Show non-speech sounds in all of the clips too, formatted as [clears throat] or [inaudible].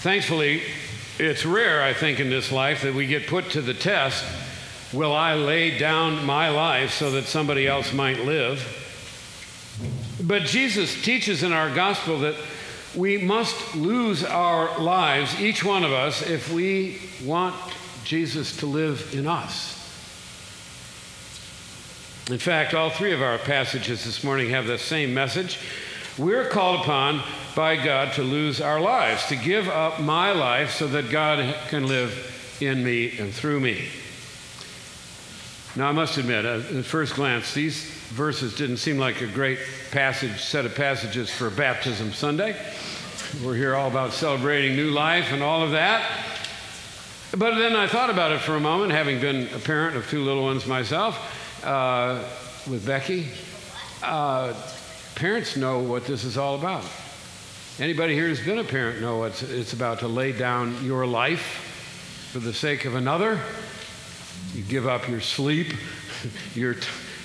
Thankfully, it's rare, I think, in this life that we get put to the test will I lay down my life so that somebody else might live? But Jesus teaches in our gospel that we must lose our lives, each one of us, if we want Jesus to live in us. In fact, all three of our passages this morning have the same message. We're called upon by God to lose our lives, to give up my life so that God can live in me and through me. Now, I must admit, at first glance, these verses didn't seem like a great passage, set of passages for Baptism Sunday. We're here all about celebrating new life and all of that. But then I thought about it for a moment, having been a parent of two little ones myself uh, with Becky. Uh, parents know what this is all about. Anybody here who's been a parent know what it's about to lay down your life for the sake of another. You give up your sleep, [laughs] your,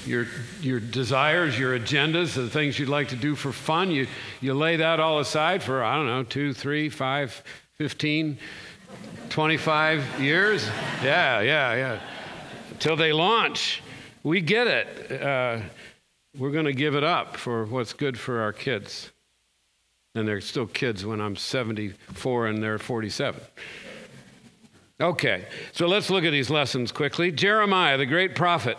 your, your desires, your agendas, the things you'd like to do for fun. You, you lay that all aside for, I don't know, two, three, five, 15, 25 years. Yeah, yeah, yeah. Until they launch. We get it. Uh, we're going to give it up for what's good for our kids. And they're still kids when I'm 74 and they're 47. Okay, so let's look at these lessons quickly. Jeremiah, the great prophet,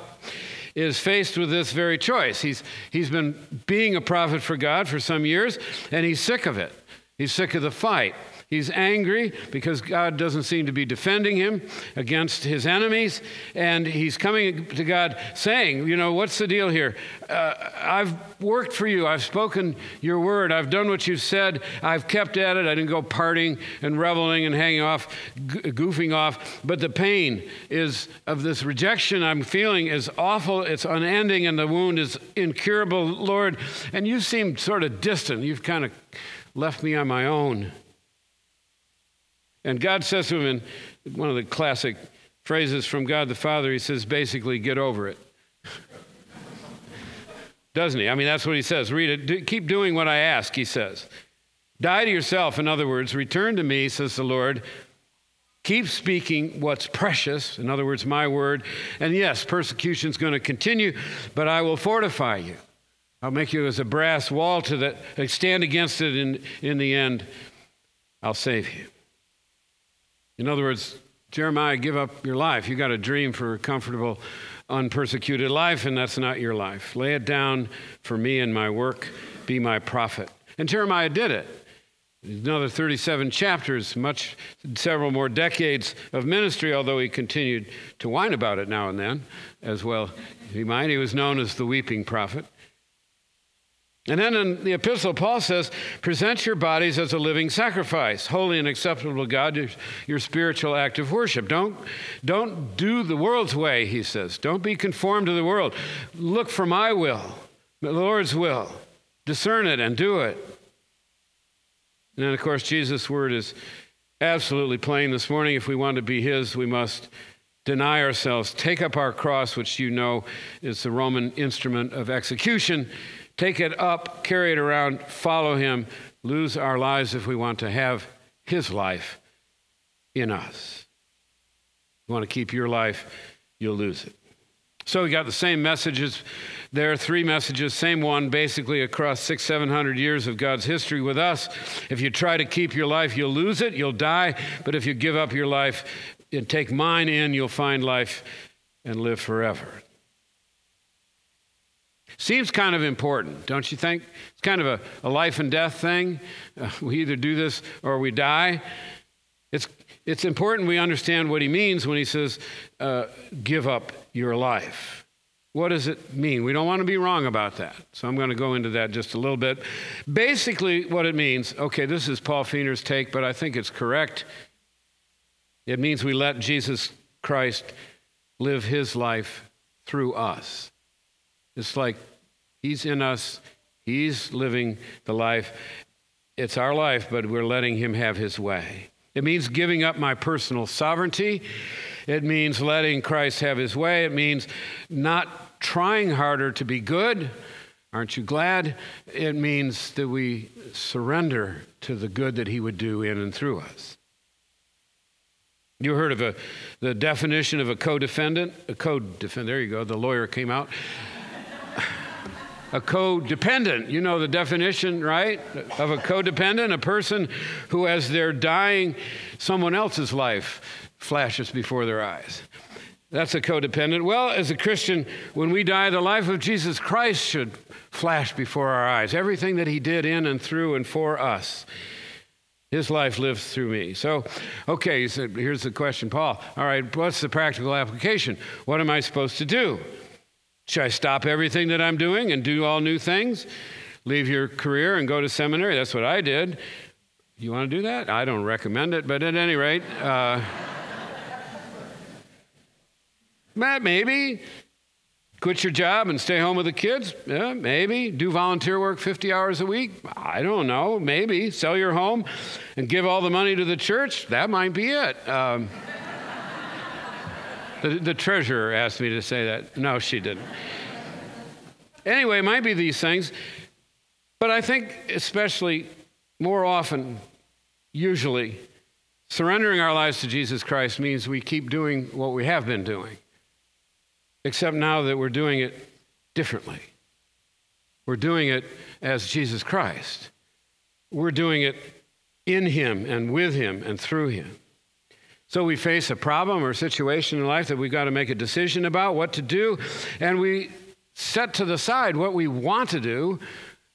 is faced with this very choice. He's, he's been being a prophet for God for some years, and he's sick of it. He's sick of the fight. He's angry because God doesn't seem to be defending him against his enemies. And he's coming to God saying, You know, what's the deal here? Uh, I've worked for you. I've spoken your word. I've done what you've said. I've kept at it. I didn't go partying and reveling and hanging off, goofing off. But the pain is of this rejection I'm feeling is awful. It's unending, and the wound is incurable, Lord. And you seem sort of distant. You've kind of left me on my own. And God says to him in one of the classic phrases from God the Father, He says, basically, get over it. Doesn't he? I mean, that's what he says. Read it. Do, keep doing what I ask, he says. Die to yourself, in other words. Return to me, says the Lord. Keep speaking what's precious, in other words, my word. And yes, persecution's going to continue, but I will fortify you. I'll make you as a brass wall to that stand against it in, in the end. I'll save you. In other words, Jeremiah, give up your life. You got a dream for a comfortable, unpersecuted life, and that's not your life. Lay it down for me and my work. Be my prophet. And Jeremiah did it. Another 37 chapters, much, several more decades of ministry, although he continued to whine about it now and then as well. He might. He was known as the weeping prophet. And then in the epistle, Paul says, present your bodies as a living sacrifice, holy and acceptable to God, your, your, spiritual act of worship. Don't, don't do the world's way, he says. Don't be conformed to the world. Look for my will, the Lord's will. Discern it and do it. And then, of course, Jesus' word is absolutely plain this morning. If we want to be his, we must deny ourselves, take up our cross, which you know is the Roman instrument of execution take it up, carry it around, follow him, lose our lives if we want to have his life in us. If You want to keep your life, you'll lose it. So we got the same messages there, are three messages, same one basically across six, seven hundred years of God's history with us. If you try to keep your life, you'll lose it, you'll die. But if you give up your life and take mine in, you'll find life and live forever. Seems kind of important, don't you think? It's kind of a, a life and death thing. Uh, we either do this or we die. It's, it's important we understand what he means when he says, uh, give up your life. What does it mean? We don't want to be wrong about that. So I'm going to go into that just a little bit. Basically, what it means okay, this is Paul Fuener's take, but I think it's correct. It means we let Jesus Christ live his life through us. It's like He's in us, He's living the life. It's our life, but we're letting Him have His way. It means giving up my personal sovereignty. It means letting Christ have His way. It means not trying harder to be good Aren't you glad? It means that we surrender to the good that He would do in and through us. You heard of a, the definition of a co-defendant? A co-defendant, there you go, the lawyer came out. A codependent, you know the definition, right? Of a codependent, a person who, as they're dying, someone else's life flashes before their eyes. That's a codependent. Well, as a Christian, when we die, the life of Jesus Christ should flash before our eyes. Everything that he did in and through and for us. His life lives through me. So, okay, so here's the question, Paul. All right, what's the practical application? What am I supposed to do? Should I stop everything that I'm doing and do all new things? Leave your career and go to seminary? That's what I did. You want to do that? I don't recommend it, but at any rate, uh, [laughs] maybe Quit your job and stay home with the kids? Yeah, maybe. Do volunteer work 50 hours a week? I don't know. Maybe. Sell your home and give all the money to the church? That might be it. Um, the, the treasurer asked me to say that. No, she didn't. Anyway, it might be these things. But I think, especially more often, usually, surrendering our lives to Jesus Christ means we keep doing what we have been doing except now that we're doing it differently. We're doing it as Jesus Christ. We're doing it in Him and with Him and through Him. So we face a problem or situation in life that we've got to make a decision about what to do, and we set to the side what we want to do,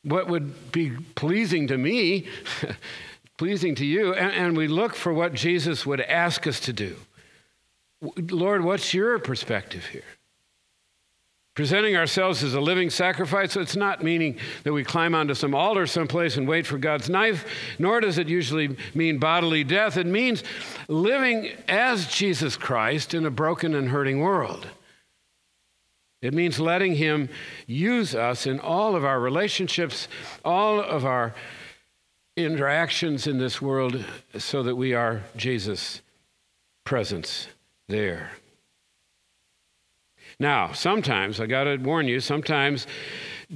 what would be pleasing to me, [laughs] pleasing to you, and, and we look for what Jesus would ask us to do. Lord, what's your perspective here? Presenting ourselves as a living sacrifice, it's not meaning that we climb onto some altar someplace and wait for God's knife, nor does it usually mean bodily death. It means living as Jesus Christ in a broken and hurting world. It means letting Him use us in all of our relationships, all of our interactions in this world, so that we are Jesus' presence there. Now, sometimes, I got to warn you, sometimes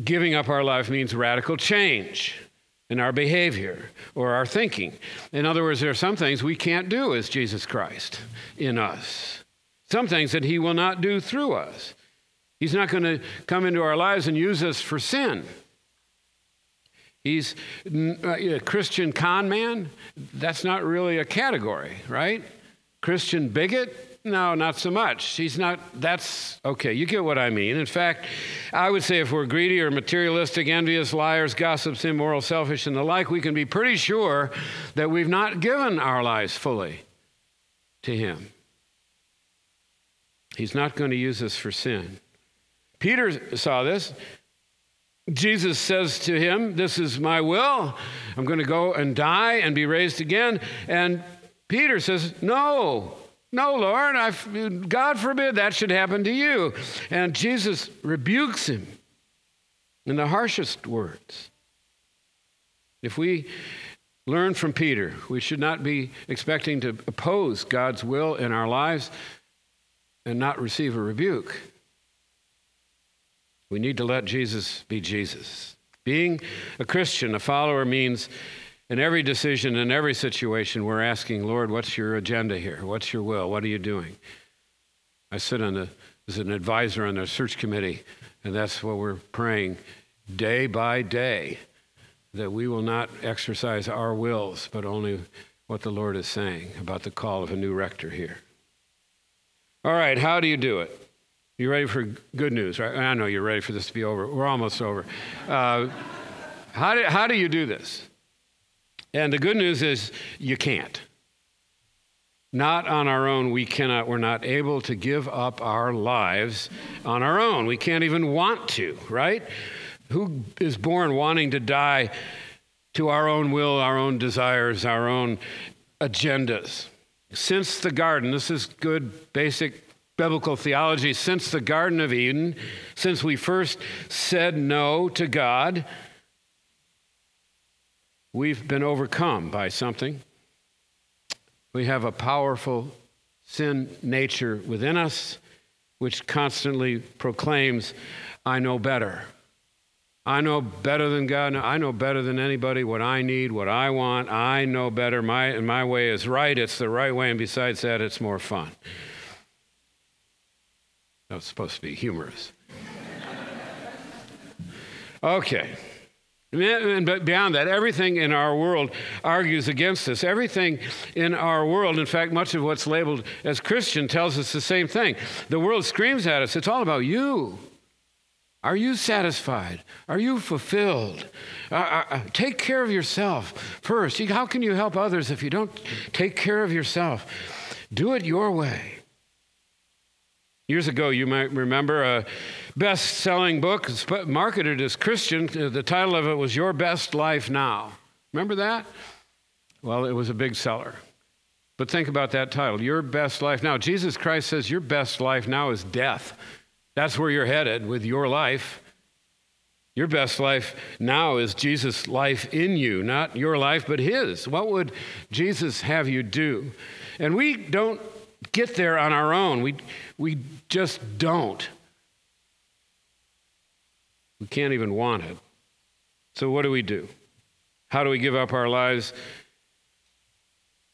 giving up our life means radical change in our behavior or our thinking. In other words, there are some things we can't do as Jesus Christ in us, some things that He will not do through us. He's not going to come into our lives and use us for sin. He's uh, a Christian con man. That's not really a category, right? Christian bigot, no, not so much. She's not, that's okay, you get what I mean. In fact, I would say if we're greedy or materialistic, envious, liars, gossips, immoral, selfish, and the like, we can be pretty sure that we've not given our lives fully to Him. He's not going to use us for sin. Peter saw this. Jesus says to him, This is my will. I'm going to go and die and be raised again. And Peter says, No, no, Lord, I've, God forbid that should happen to you. And Jesus rebukes him in the harshest words. If we learn from Peter, we should not be expecting to oppose God's will in our lives and not receive a rebuke. We need to let Jesus be Jesus. Being a Christian, a follower, means in every decision, in every situation, we're asking, Lord, what's your agenda here? What's your will? What are you doing? I sit on the, as an advisor on the search committee, and that's what we're praying day by day that we will not exercise our wills, but only what the Lord is saying about the call of a new rector here. All right, how do you do it? You ready for good news, right? I know you're ready for this to be over. We're almost over. Uh, how, do, how do you do this? And the good news is you can't. Not on our own, we cannot, we're not able to give up our lives on our own. We can't even want to, right? Who is born wanting to die to our own will, our own desires, our own agendas? Since the garden, this is good basic biblical theology. Since the Garden of Eden, since we first said no to God, We've been overcome by something. We have a powerful sin nature within us, which constantly proclaims, I know better. I know better than God. I know better than anybody what I need, what I want. I know better. My, and my way is right. It's the right way. And besides that, it's more fun. That was supposed to be humorous. [laughs] okay. And beyond that, everything in our world argues against us. Everything in our world, in fact, much of what's labeled as Christian tells us the same thing. The world screams at us, it's all about you. Are you satisfied? Are you fulfilled? Uh, uh, uh take care of yourself first. How can you help others if you don't take care of yourself? Do it your way. Years ago, you might remember a best selling book marketed as Christian. Uh, the title of it was Your Best Life Now. Remember that? Well, it was a big seller. But think about that title Your Best Life Now. Jesus Christ says your best life now is death. That's where you're headed with your life. Your best life now is Jesus' life in you, not your life, but His. What would Jesus have you do? And we don't get there on our own. We, we just don't. We can't even want it. So, what do we do? How do we give up our lives?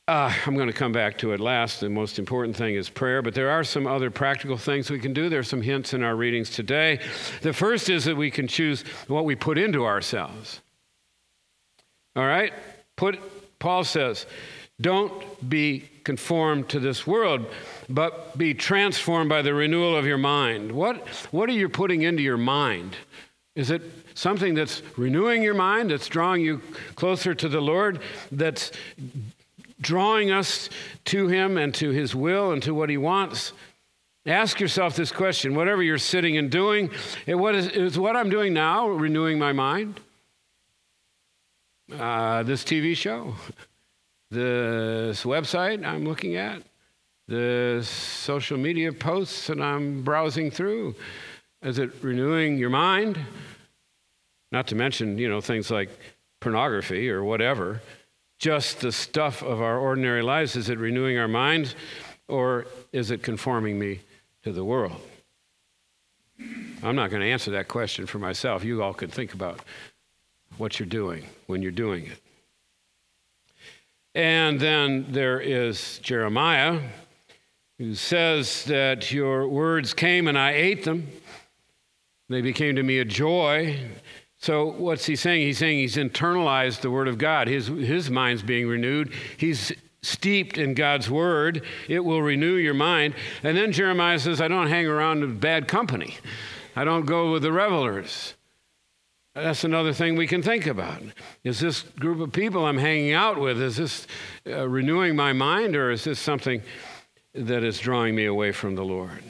Uh, I'm going to come back to it last. The most important thing is prayer, but there are some other practical things we can do. There are some hints in our readings today. The first is that we can choose what we put into ourselves. All right? Put, Paul says, don't be conformed to this world, but be transformed by the renewal of your mind. What, what are you putting into your mind? Is it something that's renewing your mind, that's drawing you closer to the Lord, that's drawing us to Him and to His will and to what He wants? Ask yourself this question whatever you're sitting and doing, what is, is what I'm doing now renewing my mind? Uh, this TV show? [laughs] this website I'm looking at, the social media posts that I'm browsing through. Is it renewing your mind? Not to mention, you know, things like pornography or whatever. Just the stuff of our ordinary lives. Is it renewing our minds or is it conforming me to the world? I'm not going to answer that question for myself. You all can think about what you're doing when you're doing it. And then there is Jeremiah, who says that your words came and I ate them. They became to me a joy. So, what's he saying? He's saying he's internalized the word of God. His, his mind's being renewed. He's steeped in God's word. It will renew your mind. And then Jeremiah says, I don't hang around with bad company, I don't go with the revelers. That's another thing we can think about. Is this group of people I'm hanging out with, is this uh, renewing my mind or is this something that is drawing me away from the Lord?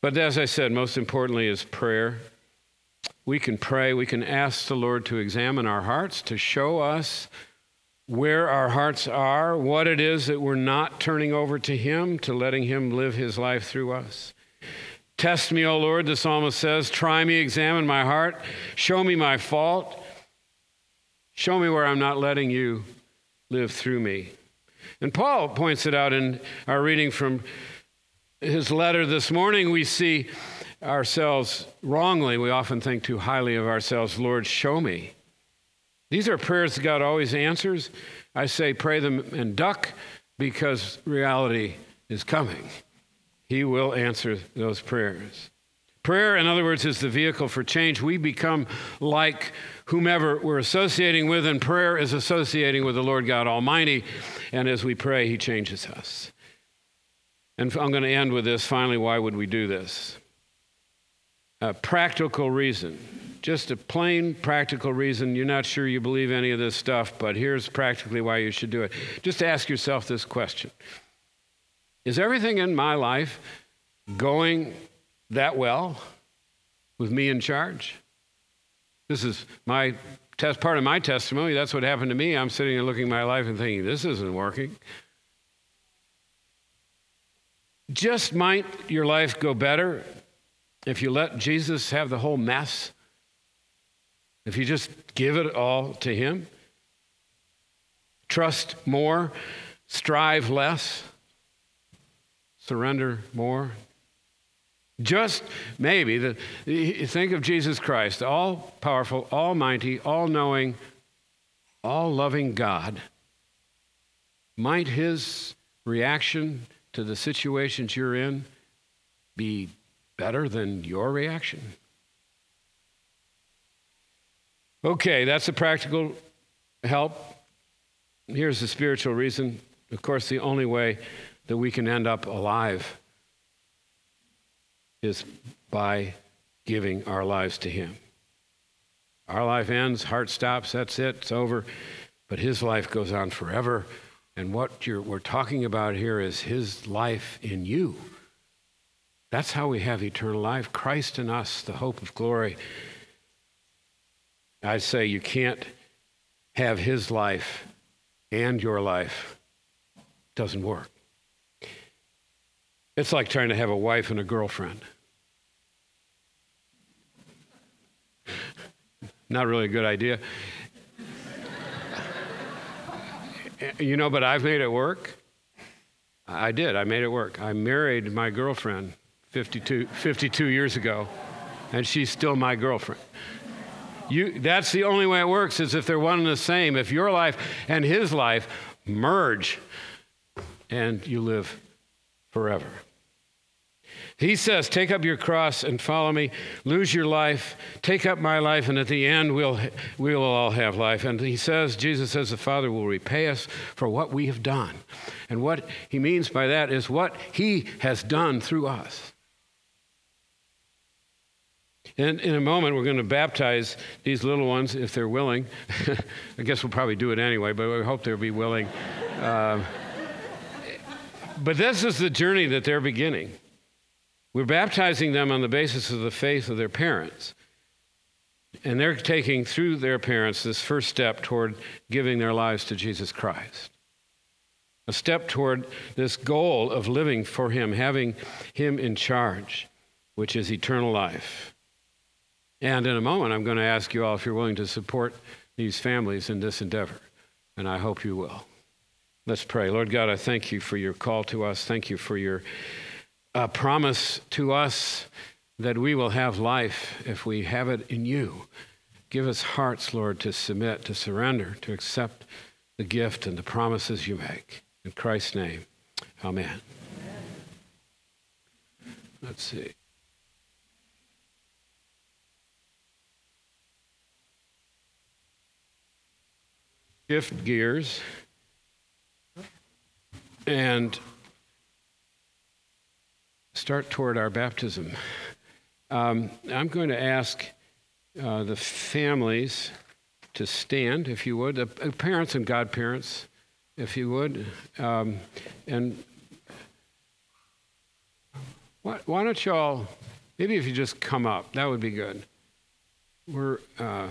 But as I said, most importantly is prayer. We can pray, we can ask the Lord to examine our hearts, to show us where our hearts are, what it is that we're not turning over to Him, to letting Him live His life through us. Test me, O Lord, the psalmist says. Try me, examine my heart. Show me my fault. Show me where I'm not letting you live through me. And Paul points it out in our reading from his letter this morning. We see ourselves wrongly. We often think too highly of ourselves. Lord, show me. These are prayers that God always answers. I say, pray them and duck because reality is coming. He will answer those prayers. Prayer, in other words, is the vehicle for change. We become like whomever we're associating with, and prayer is associating with the Lord God Almighty. And as we pray, He changes us. And I'm going to end with this finally. Why would we do this? A practical reason. Just a plain practical reason. You're not sure you believe any of this stuff, but here's practically why you should do it. Just ask yourself this question is everything in my life going that well with me in charge? This is my test, part of my testimony. That's what happened to me. I'm sitting and looking at my life and thinking, this isn't working. Just might your life go better if you let Jesus have the whole mess? If you just give it all to Him? Trust more, strive less? surrender more. Just maybe, the, think of Jesus Christ, all powerful, almighty, all knowing, all loving God. Might his reaction to the situations you're in be better than your reaction? Okay, that's the practical help. Here's the spiritual reason. Of course, the only way that we can end up alive is by giving our lives to Him. Our life ends, heart stops, that's it, it's over. But His life goes on forever. And what we're talking about here is His life in you. That's how we have eternal life. Christ in us, the hope of glory. I say you can't have His life and your life. Doesn't work. It's like trying to have a wife and a girlfriend. [laughs] Not really a good idea. Eh, you know, but I've made it work. I did. I made it work. I married my girlfriend 52, 52 years ago, and she's still my girlfriend. You, that's the only way it works is if they're one and the same. If your life and his life merge and you live forever. He says, Take up your cross and follow me. Lose your life. Take up my life, and at the end, we'll, we'll all have life. And he says, Jesus says, the Father will repay us for what we have done. And what he means by that is what he has done through us. And in a moment, we're going to baptize these little ones if they're willing. [laughs] I guess we'll probably do it anyway, but we hope they'll be willing. Uh, but this is the journey that they're beginning. We're baptizing them on the basis of the faith of their parents. And they're taking through their parents this first step toward giving their lives to Jesus Christ. A step toward this goal of living for Him, having Him in charge, which is eternal life. And in a moment, I'm going to ask you all if you're willing to support these families in this endeavor. And I hope you will. Let's pray. Lord God, I thank you for your call to us. Thank you for your uh, promise to us that we will have life if we have it in you. Give us hearts, Lord, to submit, to surrender, to accept the gift and the promises you make. In Christ's name, amen. amen. Let's see. Shift gears and start toward our baptism. Um, I'm going to ask uh, the families to stand, if you would, the parents and godparents, if you would. Um, and why, why, don't y'all, maybe if you just come up, that would be good. We're, uh,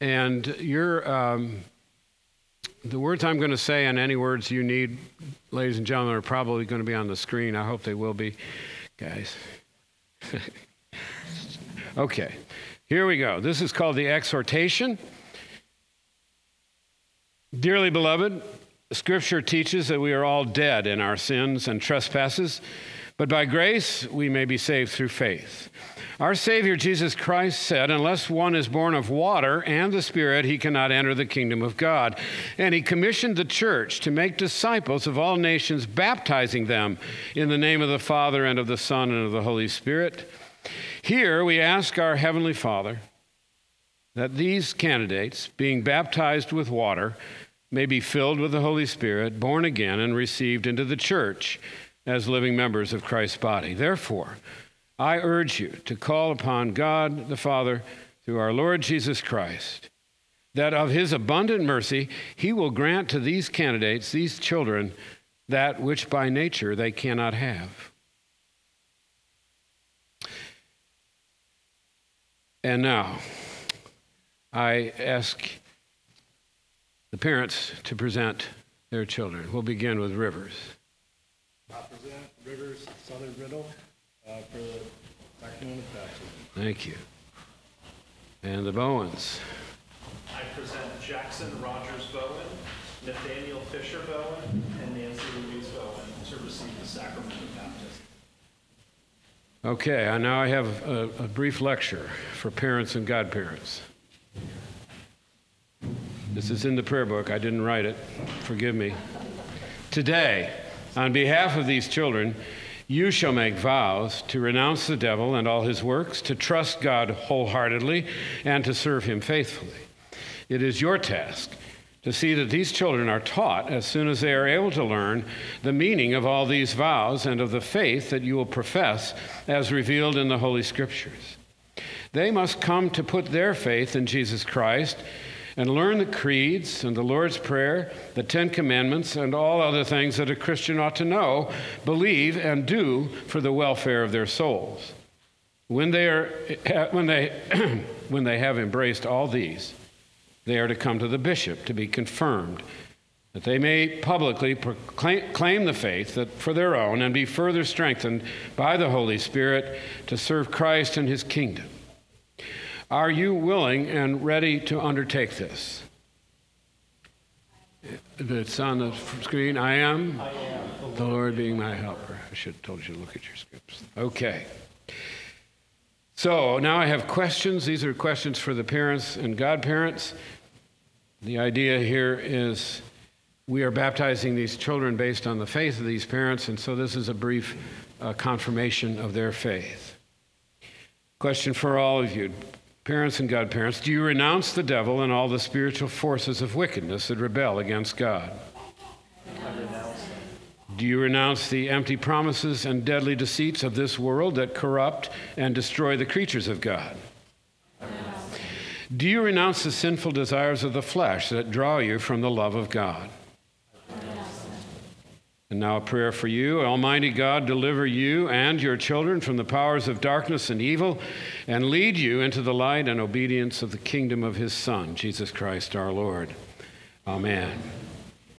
and you're, um, the words I'm going to say and any words you need, ladies and gentlemen, are probably going to be on the screen. I hope they will be, guys. [laughs] okay, here we go. This is called the exhortation. Dearly beloved, Scripture teaches that we are all dead in our sins and trespasses, but by grace we may be saved through faith. Our Savior Jesus Christ said, Unless one is born of water and the Spirit, he cannot enter the kingdom of God. And he commissioned the church to make disciples of all nations, baptizing them in the name of the Father and of the Son and of the Holy Spirit. Here we ask our Heavenly Father that these candidates, being baptized with water, may be filled with the Holy Spirit, born again, and received into the church as living members of Christ's body. Therefore, I urge you to call upon God the Father through our Lord Jesus Christ, that of his abundant mercy he will grant to these candidates, these children, that which by nature they cannot have. And now, I ask the parents to present their children. We'll begin with Rivers. I present Rivers Southern Riddle uh, for the sacrament of baptism. Thank you. And the Bowens. I present Jackson Rogers Bowen Nathaniel Fisher Bowen and Nancy Louise Bowen to receive the sacrament of baptism. Okay, now I have a, a brief lecture for parents and godparents. This is in the prayer book. I didn't write it. Forgive me. Today, on behalf of these children, you shall make vows to renounce the devil and all his works, to trust God wholeheartedly, and to serve him faithfully. It is your task to see that these children are taught as soon as they are able to learn the meaning of all these vows and of the faith that you will profess as revealed in the Holy Scriptures. They must come to put their faith in Jesus Christ and learn the creeds and the Lord's Prayer, the Ten Commandments, and all other things that a Christian ought to know, believe, and do for the welfare of their souls. When they, are, [clears throat] when they, [clears throat] when they have embraced all these, they are to come to the bishop to be confirmed, that they may publicly proclaim, claim the faith that for their own and be further strengthened by the Holy Spirit to serve Christ and his kingdom. Are you willing and ready to undertake this? It's on the screen. I am. I am The Lord being my helper. I should have told you to look at your scripts. Okay. So now I have questions. These are questions for the parents and godparents. The idea here is we are baptizing these children based on the faith of these parents, and so this is a brief uh, confirmation of their faith. Question for all of you, parents and godparents Do you renounce the devil and all the spiritual forces of wickedness that rebel against God? Do you renounce the empty promises and deadly deceits of this world that corrupt and destroy the creatures of God? Do you renounce the sinful desires of the flesh that draw you from the love of God? And now a prayer for you. Almighty God, deliver you and your children from the powers of darkness and evil, and lead you into the light and obedience of the kingdom of his Son, Jesus Christ our Lord. Amen.